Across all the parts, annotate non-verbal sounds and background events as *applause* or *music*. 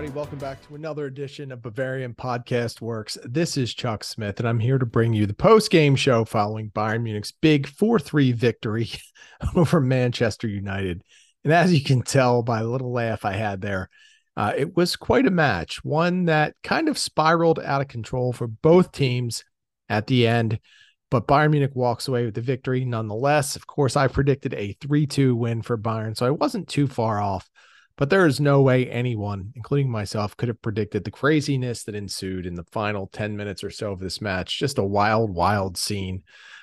everybody. Welcome back to another edition of Bavarian Podcast Works. This is Chuck Smith, and I'm here to bring you the post game show following Bayern Munich's big 4 3 victory *laughs* over Manchester United. And as you can tell by the little laugh I had there, uh, it was quite a match, one that kind of spiraled out of control for both teams at the end. But Bayern Munich walks away with the victory nonetheless. Of course, I predicted a 3 2 win for Bayern, so I wasn't too far off. But there is no way anyone, including myself, could have predicted the craziness that ensued in the final 10 minutes or so of this match. Just a wild, wild scene.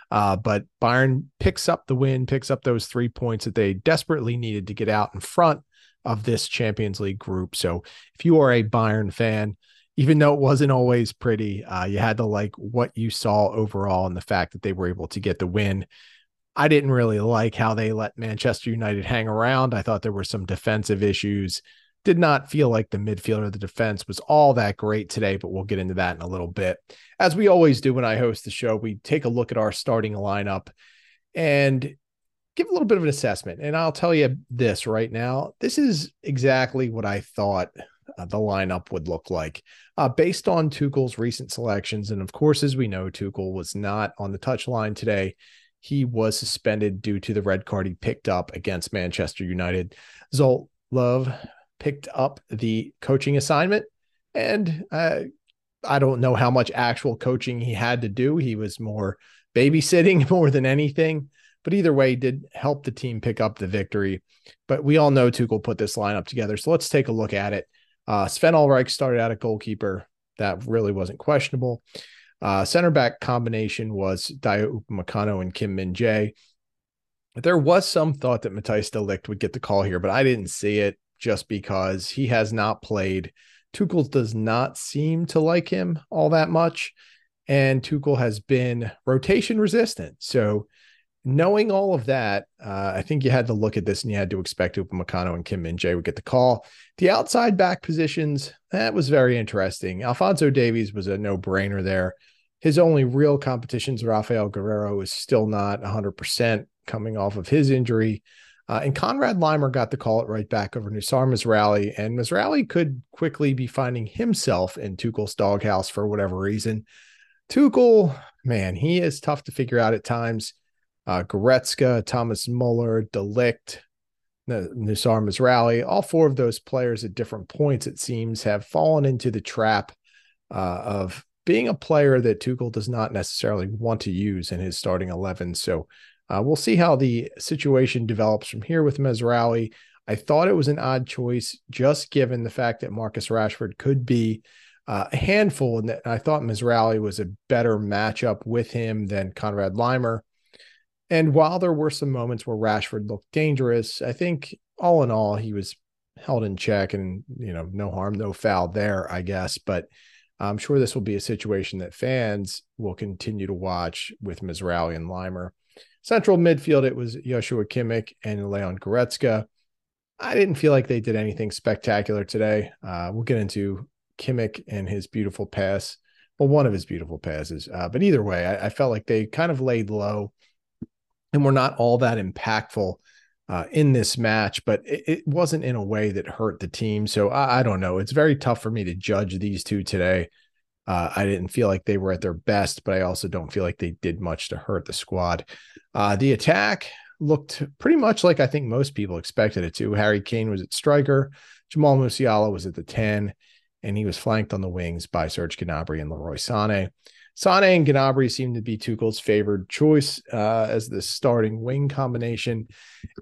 Uh, but Bayern picks up the win, picks up those three points that they desperately needed to get out in front of this Champions League group. So if you are a Bayern fan, even though it wasn't always pretty, uh, you had to like what you saw overall and the fact that they were able to get the win. I didn't really like how they let Manchester United hang around. I thought there were some defensive issues. Did not feel like the midfielder of the defense was all that great today, but we'll get into that in a little bit. As we always do when I host the show, we take a look at our starting lineup and give a little bit of an assessment. And I'll tell you this right now this is exactly what I thought uh, the lineup would look like uh, based on Tuchel's recent selections. And of course, as we know, Tuchel was not on the touch line today he was suspended due to the red card he picked up against Manchester United. Zsolt Löw picked up the coaching assignment, and uh, I don't know how much actual coaching he had to do. He was more babysitting *laughs* more than anything. But either way, did help the team pick up the victory. But we all know Tuchel put this lineup together. So let's take a look at it. Uh, Sven Ulreich started out at goalkeeper. That really wasn't questionable. Uh, center back combination was Dayot Upamecano and Kim Min Jae. There was some thought that Matthijs de Ligt would get the call here, but I didn't see it just because he has not played. Tuchel does not seem to like him all that much, and Tuchel has been rotation resistant. So, knowing all of that, uh, I think you had to look at this and you had to expect Upamecano and Kim Min Jae would get the call. The outside back positions, that was very interesting. Alphonso Davies was a no brainer there. His only real competitions, Raphaël Guerreiro, is still not 100% coming off of his injury. Uh, and Conrad Laimer got the call it right back over Noussair Mazraoui. And Mazraoui could quickly be finding himself in Tuchel's doghouse for whatever reason. Tuchel, man, he is tough to figure out at times. Uh, Goretzka, Thomas Muller, de Ligt, Noussair Mazraoui, all four of those players at different points, it seems, have fallen into the trap uh, of being a player that Tuchel does not necessarily want to use in his starting 11. So uh, we'll see how the situation develops from here with Mazraoui. I thought it was an odd choice, just given the fact that Marcus Rashford could be uh, a handful, and I thought Mazraoui was a better matchup with him than Conrad Laimer. And while there were some moments where Rashford looked dangerous, I think all in all he was held in check, and you know, no harm, no foul there, I guess. But I'm sure this will be a situation that fans will continue to watch with Mazraoui and Laimer. Central midfield, it was Joshua Kimmich and Leon Goretzka. I didn't feel like they did anything spectacular today. Uh, we'll get into Kimmich and his beautiful pass. Well, one of his beautiful passes. Uh, but either way, I, I, felt like they kind of laid low and were not all that impactful uh, in this match, but it, it, wasn't in a way that hurt the team. So I, I, don't know. It's very tough for me to judge these two today. Uh, I didn't feel like they were at their best, but I also don't feel like they did much to hurt the squad. Uh, the attack looked pretty much like I think most people expected it to. Harry Kane was at striker, Jamal Musiala was at the 10, and he was flanked on the wings by Serge Gnabry and Leroy Sané. Sané and Gnabry seem to be Tuchel's favored choice uh, as the starting wing combination.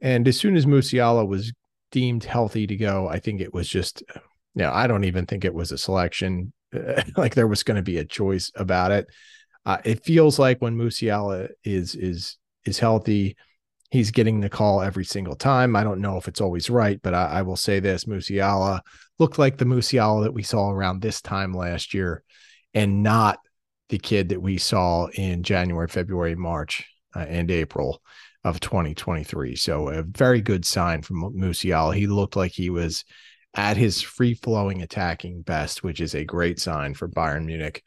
And as soon as Musiala was deemed healthy to go, I think it was just, you know, I don't even think it was a selection. *laughs* like there was going to be a choice about it. Uh, it feels like when Musiala is is is healthy, he's getting the call every single time. I don't know if it's always right, but I, I will say this: Musiala looked like the Musiala that we saw around this time last year, and not the kid that we saw in January, February, March, uh, and April of 2023. So a very good sign from Musiala. He looked like he was at his free flowing attacking best, which is a great sign for Bayern Munich.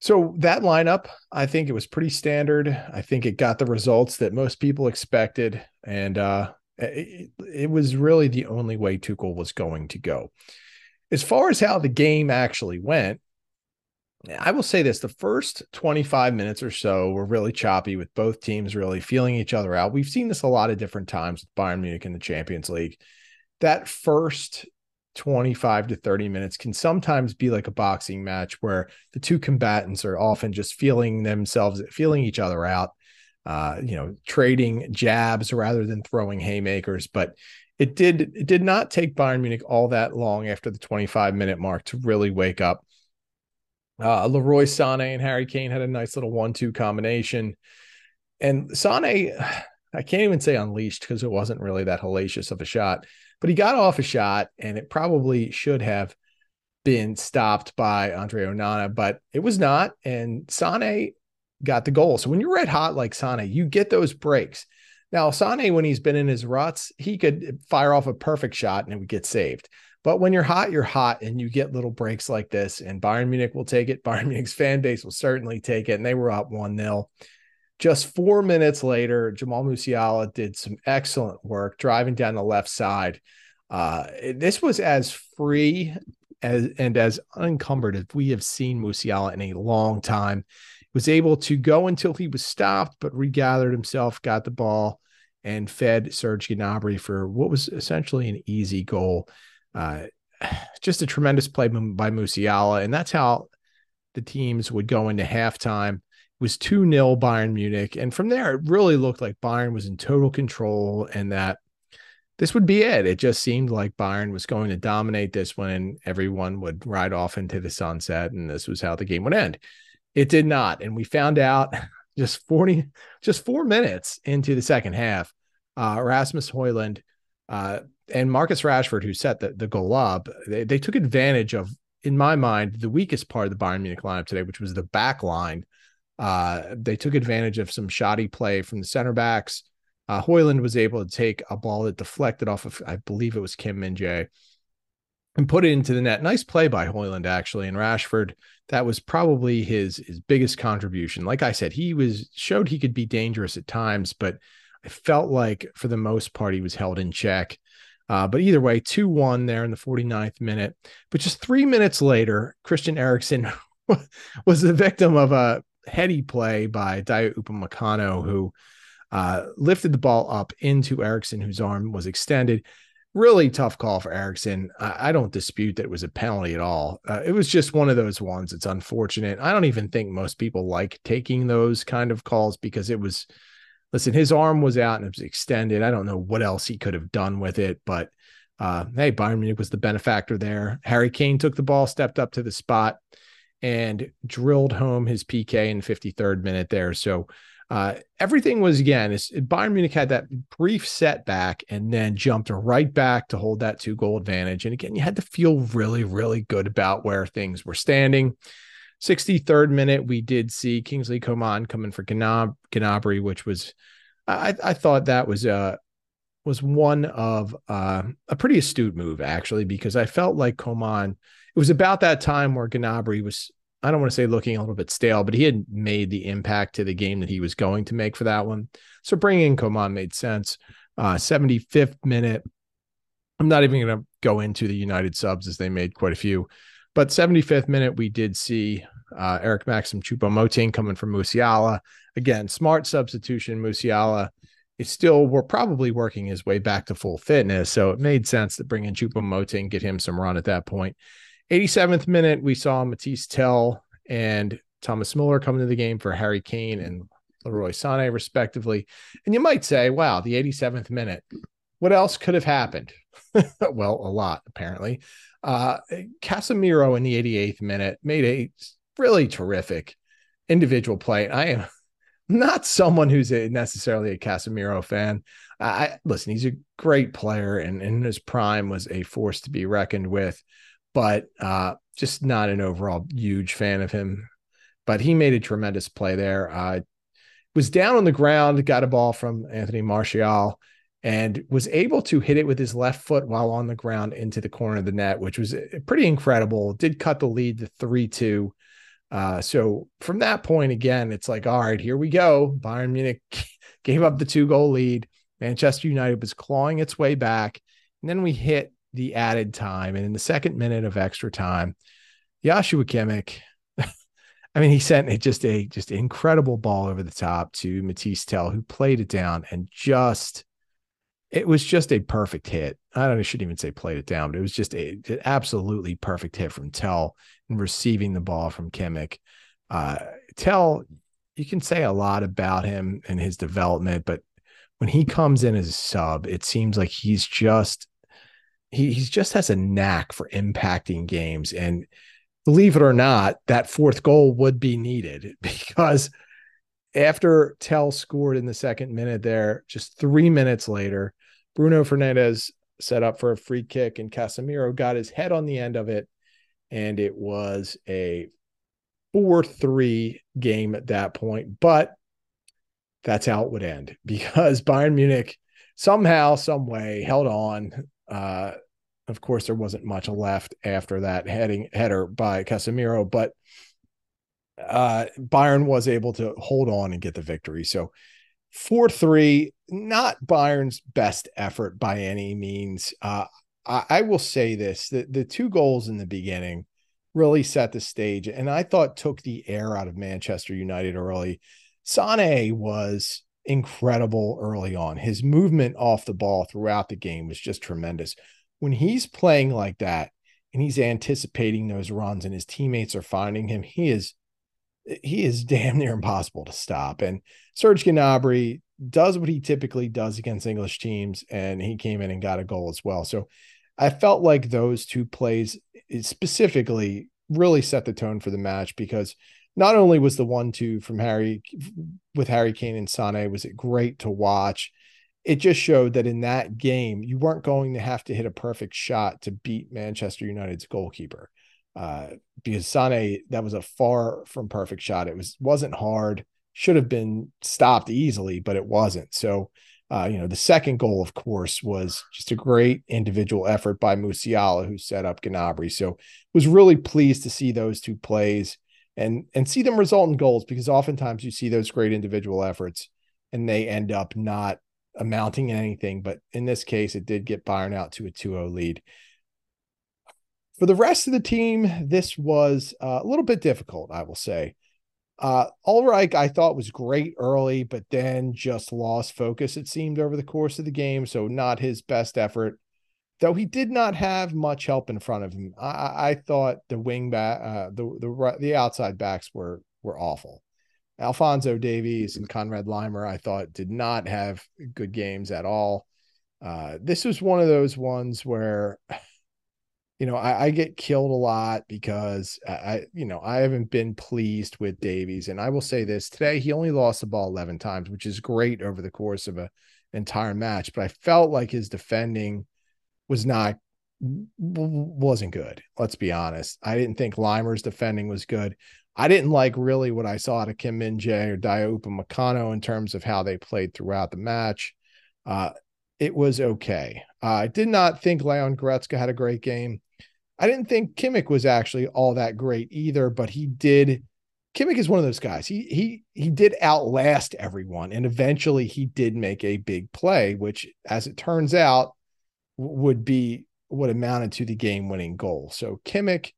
So that lineup, I think it was pretty standard. I think it got the results that most people expected, and uh, it, it was really the only way Tuchel was going to go. As far as how the game actually went, I will say this the first 25 minutes or so were really choppy with both teams really feeling each other out. We've seen this a lot of different times with Bayern Munich in the Champions League. That first 25 to 30 minutes can sometimes be like a boxing match where the two combatants are often just feeling themselves, feeling each other out, uh, you know, trading jabs rather than throwing haymakers. But it did it did not take Bayern Munich all that long after the 25 minute mark to really wake up. Uh, Leroy Sané and Harry Kane had a nice little one-two combination, and Sané, *sighs* I can't even say unleashed because it wasn't really that hellacious of a shot but he got off a shot and it probably should have been stopped by Andre Onana, but it was not. And Sane got the goal. So when you're red hot like Sane, you get those breaks. Now, Sane, when he's been in his ruts, he could fire off a perfect shot and it would get saved. But when you're hot, you're hot, and you get little breaks like this. And Bayern Munich will take it. *laughs* Bayern Munich's fan base will certainly take it. And they were up 1 0. Just four minutes later, Jamal Musiala did some excellent work driving down the left side. Uh, this was as free as and as unencumbered as we have seen Musiala in a long time. Was able to go until he was stopped, but regathered himself, got the ball, and fed Serge Gnabry for what was essentially an easy goal. Uh, *sighs* just a tremendous play by Musiala, and that's how the teams would go into halftime It was 2 0 Bayern Munich. And from there, it really looked like Bayern was in total control and that this would be it. It just seemed like Bayern was going to dominate this one and everyone would ride off into the sunset. And this was how the game would end. It did not. And we found out *laughs* just 40, just four minutes into the second half, uh, Rasmus Højlund uh, and Marcus Rashford, who set the, the goal up, they, they took advantage of, in my mind, the weakest part of the Bayern Munich lineup today, which was the back line uh, they took advantage of some shoddy play from the center backs. Uh, Højlund was able to take a ball that deflected off of, I believe it was Kim Min Jae, and put it into the net. Nice play by Højlund, actually. And Rashford, that was probably his his biggest contribution. Like I said, he was showed he could be dangerous at times, but I felt like for the most part he was held in check. Uh, but either way, 2 1 there in the 49th minute. But just three minutes later, Christian Eriksen *laughs* was the victim of a heady play by Dayot Upamecano, who uh, lifted the ball up into Eriksen, whose arm was extended. Really tough call for Eriksen. I, I don't dispute that it was a penalty at all. Uh, it was just one of those ones. It's unfortunate. I don't even think most people like taking those kind of calls because it was, listen, his arm was out and it was extended. I don't know what else he could have done with it, but uh, hey, Bayern Munich was the benefactor there. Harry Kane took the ball, stepped up to the spot and drilled home his PK in 53rd minute there. So uh, everything was again, Is, Bayern Munich had that brief setback and then jumped right back to hold that two goal advantage. And again, you had to feel really, really good about where things were standing. 63rd minute, we did see Kingsley Coman coming for Gnab- Gnabry, which was, I, I thought that was uh was one of uh, a pretty astute move actually, because I felt like Coman it was about that time where Gnabry was I don't want to say looking a little bit stale, but he had made the impact to the game that he was going to make for that one. So bringing in Coman made sense. Uh, 75th minute. I'm not even going to go into the United subs as they made quite a few, but 75th minute we did see uh, Eric Maxim Choupo-Moting coming from Musiala. Again, smart substitution. Musiala is still we're probably working his way back to full fitness, so it made sense to bring in Choupo-Moting, get him some run at that point. 87th minute, we saw Mathys Tel and Thomas Muller come into the game for Harry Kane and Leroy Sané, respectively. And you might say, wow, the 87th minute, what else could have happened? *laughs* well, a lot, apparently. Uh, Casemiro in the 88th minute made a really terrific individual play. I am *laughs* not someone who's a, necessarily a Casemiro fan. I listen, he's a great player and in his prime was a force to be reckoned with but uh, just not an overall huge fan of him. But he made a tremendous play there. Uh, was down on the ground, got a ball from Anthony Martial, and was able to hit it with his left foot while on the ground into the corner of the net, which was uh, pretty incredible. Did cut the lead to 3 2. Uh, so from that point, again, it's like, all right, here we go. Bayern Munich *laughs* gave up the two goal lead. Manchester United was clawing its way back. And then we hit the added time and in the second minute of extra time, Joshua Kimmich, *laughs* I mean, he sent it just a just incredible ball over the top to Mathys Tel, who played it down and just it was just a perfect hit. I don't I shouldn't even say played it down, but it was just a an absolutely perfect hit from Tel and receiving the ball from Kimmich. Uh, Tel, you can say a lot about him and his development, but when he comes in as a sub, it seems like he's just he he's just has a knack for impacting games. And believe it or not, that fourth goal would be needed *laughs* because after Tel scored in the second minute there, just three minutes later, Bruno Fernandes set up for a free kick and Casemiro got his head on the end of it. And it was a 4 3 game at that point. But that's how it would end *laughs* because Bayern Munich somehow, some way held on. Uh, of course, there wasn't much left after that heading header by Casemiro, but uh, Bayern was able to hold on and get the victory. So 4 3, not Bayern's best effort by any means. Uh, I, I, will say this the, the two goals in the beginning really set the stage and I thought took the air out of Manchester United early. Sane was incredible early on. His movement off the ball throughout the game was just tremendous. When he's playing like that and he's anticipating those runs and his teammates are finding him, he is he is *laughs* damn near impossible to stop. And Serge Gnabry does what he typically does against English teams, and he came in and got a goal as well. So I felt like those two plays specifically really set the tone for the match because not only was the one two from Harry with Harry Kane and Sane was it great to watch. It just showed that in that game you weren't going to have to hit a perfect shot to beat Manchester United's goalkeeper uh, because Sane that was a far from perfect shot. It was wasn't hard, should have been stopped easily, but it wasn't. So, uh, you know, the second goal, of course, was just a great individual effort by Musiala, who set up Gnabry. So, was really pleased to see those two plays and and see them result in goals because oftentimes you see those great individual efforts and they end up not amounting in anything. But in this case, it did get Bayern out to a 2-0 lead. For the rest of the team, this was uh, a little bit difficult, I will say. Uh, Ulreich, I thought was great early, but then just lost focus, it seemed, over the course of the game. So, not his best effort, though he did not have much help in front of him. I, I thought the wing back, uh, the, the, the outside backs were, were awful. Alphonso Davies and Conrad Laimer, I thought, did not have good games at all. Uh, this was one of those ones where *sighs* you know, I, I, get killed a lot because I, you know, I haven't been pleased with Davies. And I will say this today, he only lost the ball 11 times, which is great over the course of a entire match. But I felt like his defending was not, wasn't good. Let's be honest. I didn't think Laimer's defending was good. I didn't like really what I saw out of Kim Min Jae or Dayot Upamecano in terms of how they played throughout the match. Uh, it was okay. Uh, I did not think Leon Goretzka had a great game. I didn't think Kimmich was actually all that great either, but he did. Kimmich is one of those guys. He he he did outlast everyone, and eventually he did make a big play, which, as it turns out, would be what amounted to the game-winning goal. So Kimmich,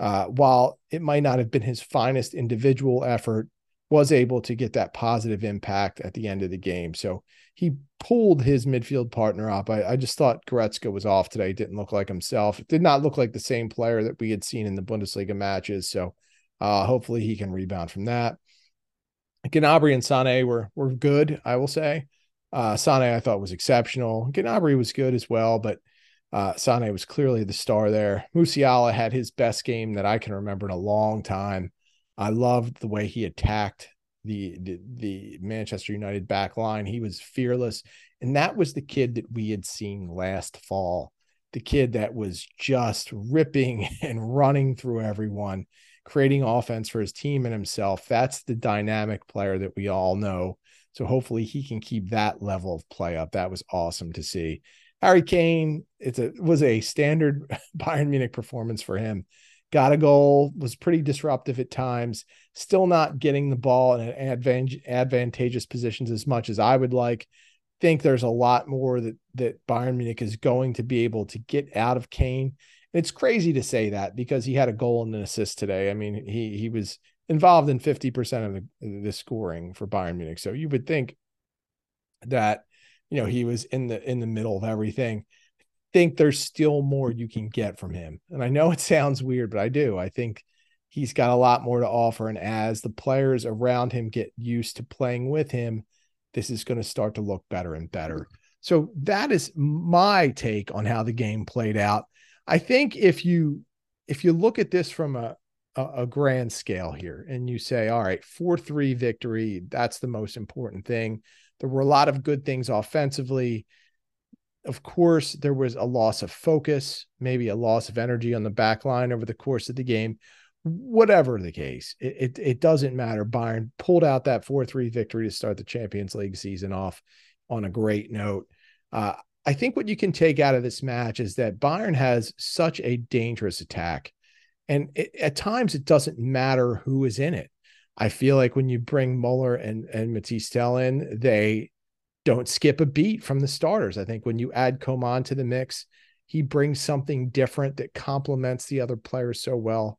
uh, while it might not have been his finest individual effort, was able to get that positive impact at the end of the game. So he pulled his midfield partner up. I, I just thought Goretzka was off today. Didn't look like himself. It did not look like the same player that we had seen in the Bundesliga matches. So uh, hopefully he can rebound from that. Gnabry and Sane were were good, I will say. Uh, Sane I thought was exceptional. Gnabry was good as well, but uh, Sane was clearly the star there. Musiala had his best game that I can remember in a long time. I loved the way he attacked the, the, the Manchester United back line. He was fearless, and that was the kid that we had seen last fall. The kid that was just ripping *laughs* and running through everyone, creating offense for his team and himself. That's the dynamic player that we all know. So hopefully he can keep that level of play up. That was awesome to see. Harry Kane, it's a was a standard *laughs* Bayern Munich performance for him got a goal, was pretty disruptive at times, still not getting the ball in advantage, advantageous positions as much as I would like. think there's a lot more that that Bayern Munich is going to be able to get out of Kane. It's crazy to say that because he had a goal and an assist today. I mean, he he was involved in 50% of the, the scoring for Bayern Munich. So you would think that you know he was in the in the middle of everything. I think there's still more you can get from him. And I know it sounds weird, but I do. I think he's got a lot more to offer and as the players around him get used to playing with him, this is going to start to look better and better. So that is my take on how the game played out. I think if you if you look at this from a a, a grand scale here and you say, all right, 4 3 victory, that's the most important thing. There were a lot of good things offensively. Of course, there was a loss of focus, maybe a loss of energy on the back line over the course of the game. Whatever the case, it, it, it doesn't matter. Bayern pulled out that 4 3 victory to start the Champions League season off on a great note. Uh, I think what you can take out of this match is that Bayern has such a dangerous attack. And it, at times, it doesn't matter who is in it. I feel like when you bring Muller and, and Mathys Tel in, they don't skip a beat from the starters. I think when you add Coman to the mix, he brings something different that complements the other players so well.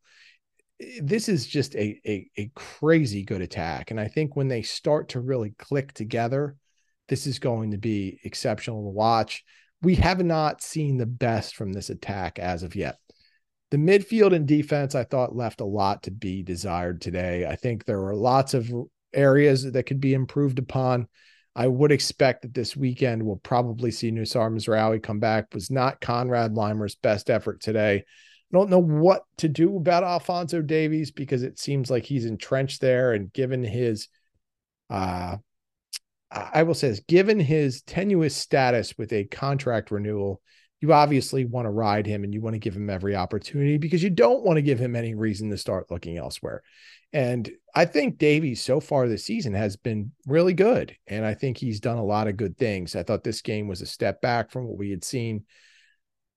This is just a, a, a crazy good attack. And I think when they start to really click together, this is going to be exceptional to watch. We have not seen the best from this attack as of yet. The midfield and defense, I thought, left a lot to be desired today. I think there were lots of areas that could be improved upon. I would expect that this weekend we'll probably see Noussair Mazraoui come back. Was not Conrad Laimer's best effort today. I don't know what to do about Alphonso Davies because it seems like he's entrenched there. And given his, uh, I will say this, given his tenuous status with a contract renewal, you obviously want to ride him and you want to give him every opportunity because you don't want to give him any reason to start looking elsewhere. And I think Davies so far this season has been really good. And I think he's done a lot of good things. I thought this game was a step back from what we had seen.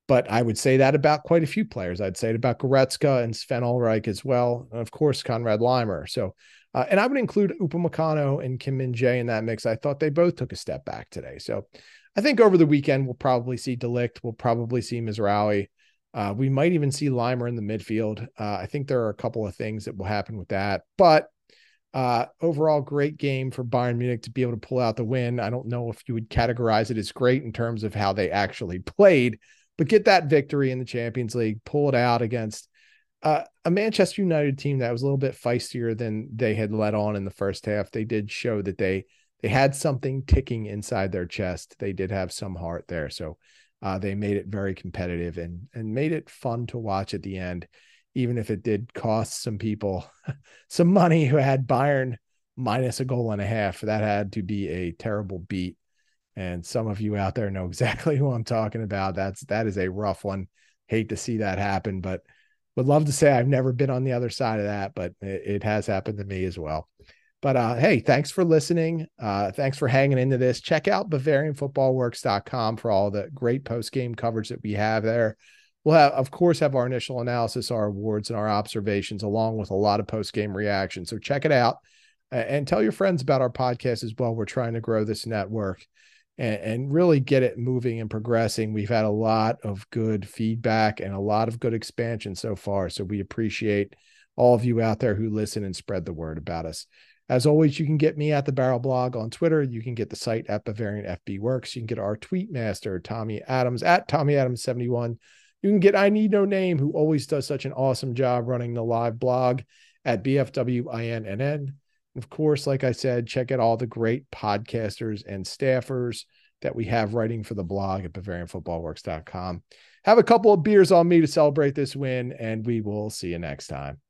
But I would say that about quite a few players. I'd say it about Goretzka and Sven Ulreich as well. And of course, Conrad Laimer. So, uh, and I would include Upamecano and Kim Min Jae in that mix. I thought they both took a step back today. So I think over the weekend we'll probably see de Ligt, we'll probably see Mazraoui. Uh, we might even see Laimer in the midfield. Uh, I think there are a couple of things that will happen with that, but uh, overall, great game for Bayern Munich to be able to pull out the win. I don't know if you would categorize it as great in terms of how they actually *laughs* played, but get that victory in the Champions League, pull it out against uh, a Manchester United team that was a little bit feistier than they had let on in the first half. They did show that they they had something ticking inside their chest. They did have some heart there. So uh, they made it very competitive and and made it fun to watch at the end, even if it did cost some people *laughs* some money who had Bayern minus a goal and a half. That had to be a terrible beat. And some of you out there know exactly *laughs* who I'm talking about. That's that is a rough one. Hate to see that happen, but would love to say I've never been on the other side of that, but it, it has happened to me as well. But uh, hey, thanks for listening. Uh, thanks for hanging into this. Check out BavarianFootballWorks.com for all the great post game coverage that we have there. We'll have, of course, have our initial analysis, our awards, and our observations, along with a lot of post game reactions. So check it out and tell your friends about our podcast as well. We're trying to grow this network and, and really get it moving and progressing. We've had a lot of good feedback and a lot of good expansion so far. So we appreciate all of you out there who listen and spread the word about us. As always, you can get me at the Barrel Blog on Twitter. You can get the site at Bavarian FB Works. You can get our tweet master, Tommy Adams, at Tommy Adams 71. You can get I Need No Name, who always does such an awesome job running the live blog at BFWINNN. Of course, like I said, check out all the great podcasters and staffers that we have writing for the blog at BavarianFootballWorks.com. Have a couple of beers on me to celebrate this win, and we will see you next time.